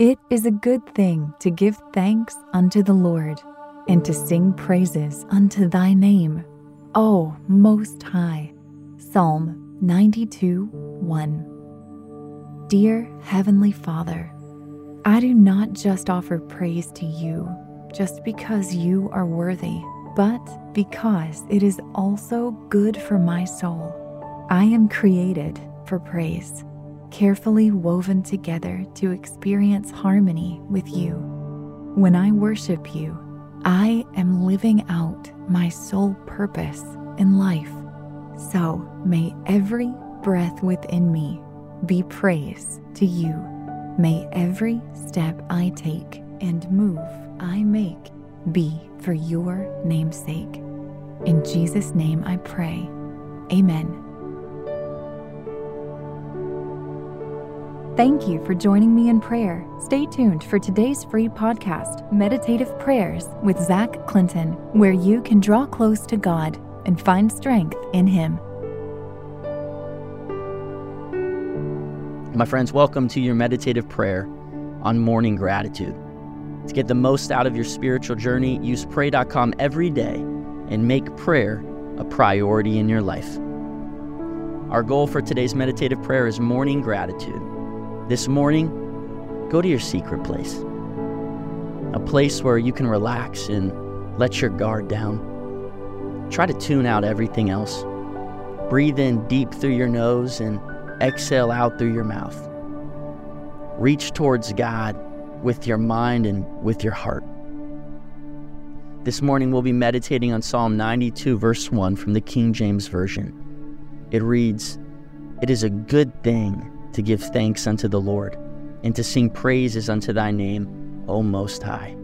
It is a good thing to give thanks unto the Lord and to sing praises unto thy name, O Most High. Psalm 92 1. Dear Heavenly Father, I do not just offer praise to you just because you are worthy, but because it is also good for my soul. I am created for praise, carefully woven together to experience harmony with you. When I worship you, I am living out my sole purpose in life. So may every breath within me be praise to you. May every step I take and move I make be for your namesake. In Jesus' name I pray. Amen. Thank you for joining me in prayer. Stay tuned for today's free podcast, Meditative Prayers with Zach Clinton, where you can draw close to God and find strength in Him. My friends, welcome to your meditative prayer on morning gratitude. To get the most out of your spiritual journey, use pray.com every day and make prayer a priority in your life. Our goal for today's meditative prayer is morning gratitude. This morning, go to your secret place, a place where you can relax and let your guard down. Try to tune out everything else. Breathe in deep through your nose and exhale out through your mouth. Reach towards God with your mind and with your heart. This morning we'll be meditating on Psalm 92, verse 1 from the King James Version. It reads, It is a good thing to give thanks unto the Lord, and to sing praises unto thy name, O Most High.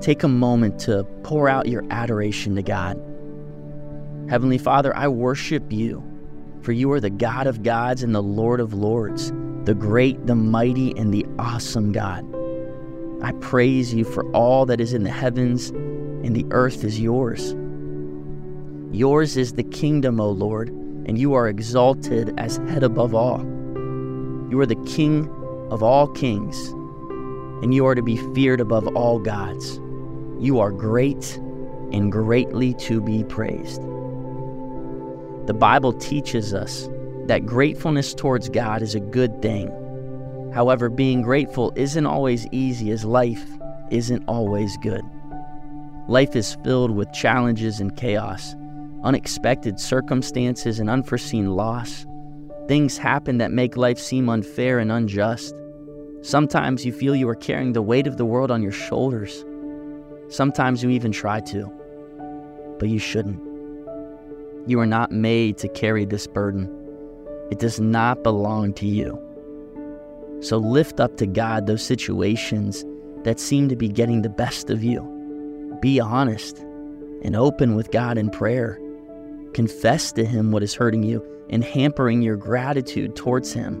Take a moment to pour out your adoration to God. Heavenly Father, I worship you, for you are the God of gods and the Lord of lords the great, the mighty, and the awesome God. I praise you for all that is in the heavens, and the earth is yours. Yours is the kingdom, O Lord, and you are exalted as head above all. You are the King of all kings, and you are to be feared above all gods. You are great and greatly to be praised. The Bible teaches us that gratefulness towards God is a good thing. However, being grateful isn't always easy as life isn't always good. Life is filled with challenges and chaos, unexpected circumstances and unforeseen loss. Things happen that make life seem unfair and unjust. Sometimes you feel you are carrying the weight of the world on your shoulders. Sometimes you even try to, but you shouldn't. You are not made to carry this burden. It does not belong to you. So lift up to God those situations that seem to be getting the best of you. Be honest and open with God in prayer. Confess to Him what is hurting you and hampering your gratitude towards Him.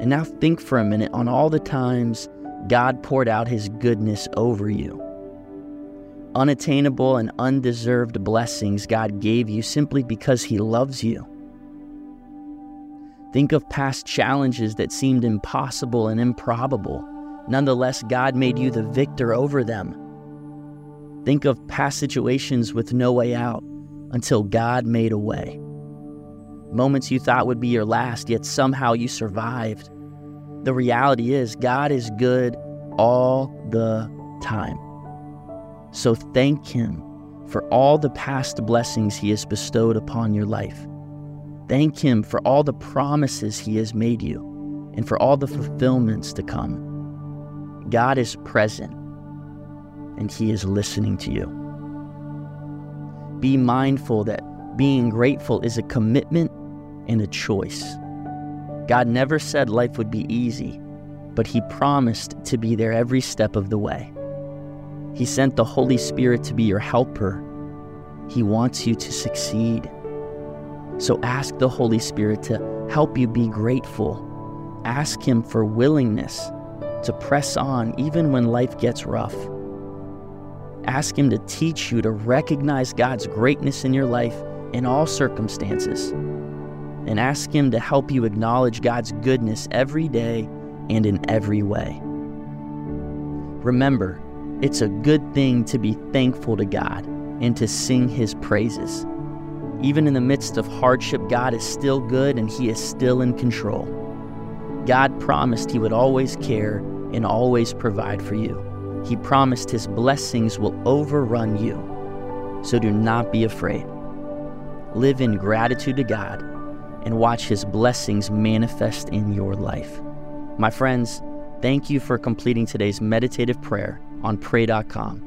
And now think for a minute on all the times God poured out His goodness over you. Unattainable and undeserved blessings God gave you simply because He loves you. Think of past challenges that seemed impossible and improbable. Nonetheless, God made you the victor over them. Think of past situations with no way out until God made a way. Moments you thought would be your last, yet somehow you survived. The reality is, God is good all the time. So thank Him for all the past blessings He has bestowed upon your life. Thank Him for all the promises He has made you and for all the fulfillments to come. God is present and He is listening to you. Be mindful that being grateful is a commitment and a choice. God never said life would be easy, but He promised to be there every step of the way. He sent the Holy Spirit to be your helper. He wants you to succeed. So ask the Holy Spirit to help you be grateful. Ask Him for willingness to press on even when life gets rough. Ask Him to teach you to recognize God's greatness in your life in all circumstances. And ask Him to help you acknowledge God's goodness every day and in every way. Remember, it's a good thing to be thankful to God and to sing His praises. Even in the midst of hardship, God is still good and He is still in control. God promised He would always care and always provide for you. He promised His blessings will overrun you. So do not be afraid. Live in gratitude to God and watch His blessings manifest in your life. My friends, thank you for completing today's meditative prayer on pray.com.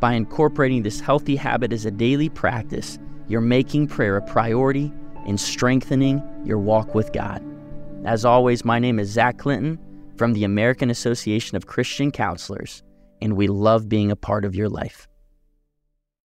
By incorporating this healthy habit as a daily practice, you're making prayer a priority and strengthening your walk with God. As always, my name is Zach Clinton from the American Association of Christian Counselors, and we love being a part of your life.